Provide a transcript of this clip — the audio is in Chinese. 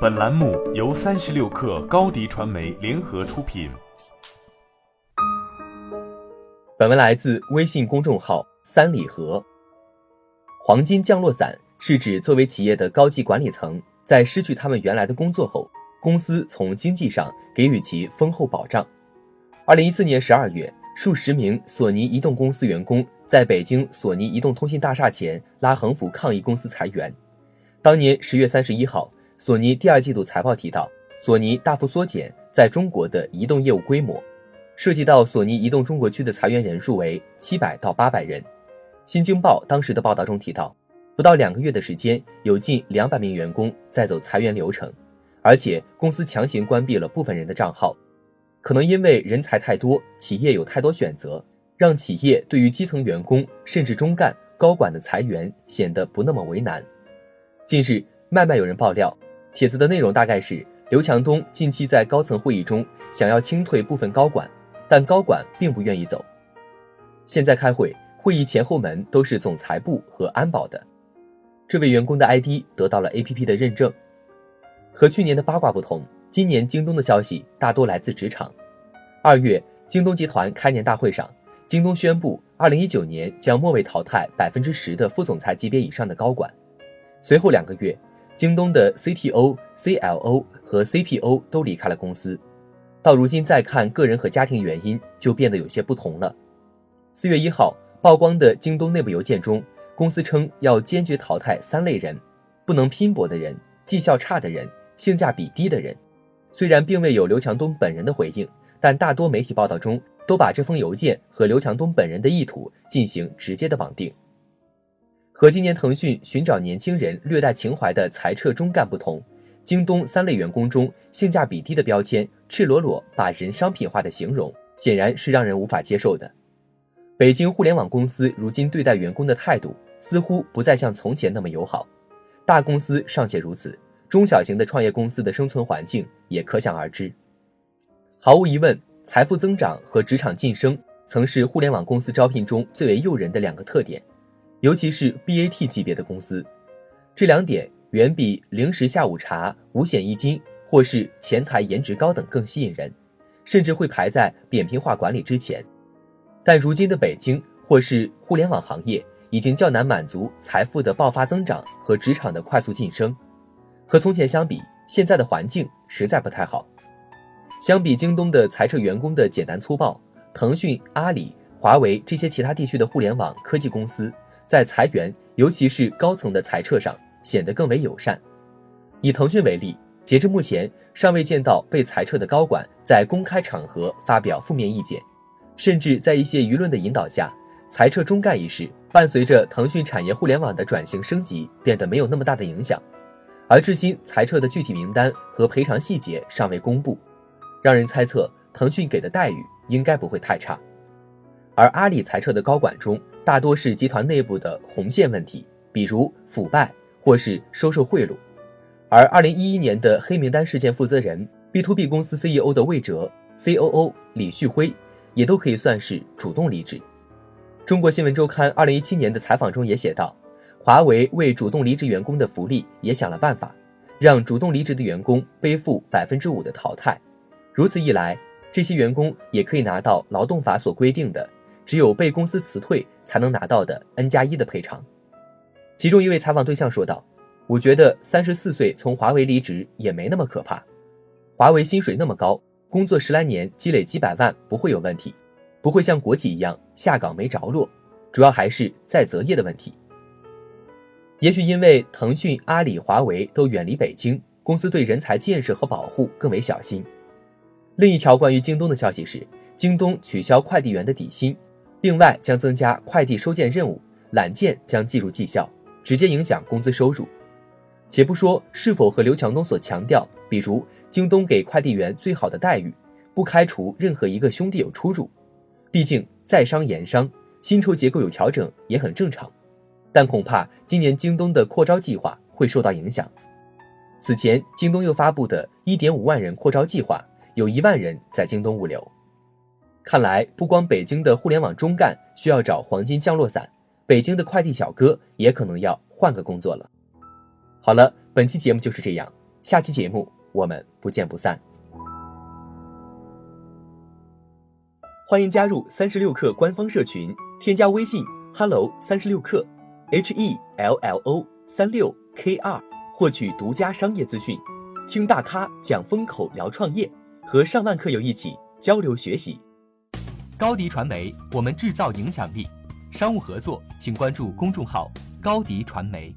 本栏目由三十六氪高低传媒联合出品。本文来自微信公众号三里河。黄金降落伞是指作为企业的高级管理层，在失去他们原来的工作后，公司从经济上给予其丰厚保障。二零一四年十二月，数十名索尼移动公司员工在北京索尼移动通信大厦前拉横幅抗议公司裁员。当年十月三十一号。索尼第二季度财报提到，索尼大幅缩减在中国的移动业务规模，涉及到索尼移动中国区的裁员人数为七百到八百人。新京报当时的报道中提到，不到两个月的时间，有近两百名员工在走裁员流程，而且公司强行关闭了部分人的账号，可能因为人才太多，企业有太多选择，让企业对于基层员工甚至中干、高管的裁员显得不那么为难。近日，脉脉有人爆料。帖子的内容大概是：刘强东近期在高层会议中想要清退部分高管，但高管并不愿意走。现在开会，会议前后门都是总裁部和安保的。这位员工的 ID 得到了 APP 的认证。和去年的八卦不同，今年京东的消息大多来自职场。二月，京东集团开年大会上，京东宣布，二零一九年将末位淘汰百分之十的副总裁级别以上的高管。随后两个月。京东的 CTO、CLO 和 CPO 都离开了公司，到如今再看个人和家庭原因，就变得有些不同了。四月一号曝光的京东内部邮件中，公司称要坚决淘汰三类人：不能拼搏的人、绩效差的人、性价比低的人。虽然并未有刘强东本人的回应，但大多媒体报道中都把这封邮件和刘强东本人的意图进行直接的绑定。和今年腾讯寻找年轻人略带情怀的裁撤中干不同，京东三类员工中性价比低的标签，赤裸裸把人商品化的形容，显然是让人无法接受的。北京互联网公司如今对待员工的态度，似乎不再像从前那么友好。大公司尚且如此，中小型的创业公司的生存环境也可想而知。毫无疑问，财富增长和职场晋升曾是互联网公司招聘中最为诱人的两个特点。尤其是 BAT 级别的公司，这两点远比零食下午茶、五险一金或是前台颜值高等更吸引人，甚至会排在扁平化管理之前。但如今的北京或是互联网行业，已经较难满足财富的爆发增长和职场的快速晋升。和从前相比，现在的环境实在不太好。相比京东的裁撤员工的简单粗暴，腾讯、阿里、华为这些其他地区的互联网科技公司。在裁员，尤其是高层的裁撤上，显得更为友善。以腾讯为例，截至目前，尚未见到被裁撤的高管在公开场合发表负面意见，甚至在一些舆论的引导下，裁撤中概一事伴随着腾讯产业互联网的转型升级，变得没有那么大的影响。而至今，裁撤的具体名单和赔偿细节尚未公布，让人猜测腾讯给的待遇应该不会太差。而阿里裁撤的高管中，大多是集团内部的红线问题，比如腐败或是收受贿赂。而二零一一年的黑名单事件负责人 B to B 公司 CEO 的魏哲，COO 李旭辉，也都可以算是主动离职。中国新闻周刊二零一七年的采访中也写道，华为为主动离职员工的福利也想了办法，让主动离职的员工背负百分之五的淘汰。如此一来，这些员工也可以拿到劳动法所规定的。只有被公司辞退才能拿到的 N 加一的赔偿。其中一位采访对象说道：“我觉得三十四岁从华为离职也没那么可怕，华为薪水那么高，工作十来年积累几百万不会有问题，不会像国企一样下岗没着落，主要还是在择业的问题。也许因为腾讯、阿里、华为都远离北京，公司对人才建设和保护更为小心。另一条关于京东的消息是，京东取消快递员的底薪。”另外，将增加快递收件任务，揽件将计入绩效，直接影响工资收入。且不说是否和刘强东所强调，比如京东给快递员最好的待遇，不开除任何一个兄弟有出入，毕竟在商言商，薪酬结构有调整也很正常。但恐怕今年京东的扩招计划会受到影响。此前，京东又发布的1.5万人扩招计划，有一万人在京东物流。看来，不光北京的互联网中干需要找黄金降落伞，北京的快递小哥也可能要换个工作了。好了，本期节目就是这样。下期节目我们不见不散。欢迎加入三十六课官方社群，添加微信 hello 三十六课，h e l l o 三六 k 二，获取独家商业资讯，听大咖讲风口，聊创业，和上万课友一起交流学习。高迪传媒，我们制造影响力。商务合作，请关注公众号高迪传媒。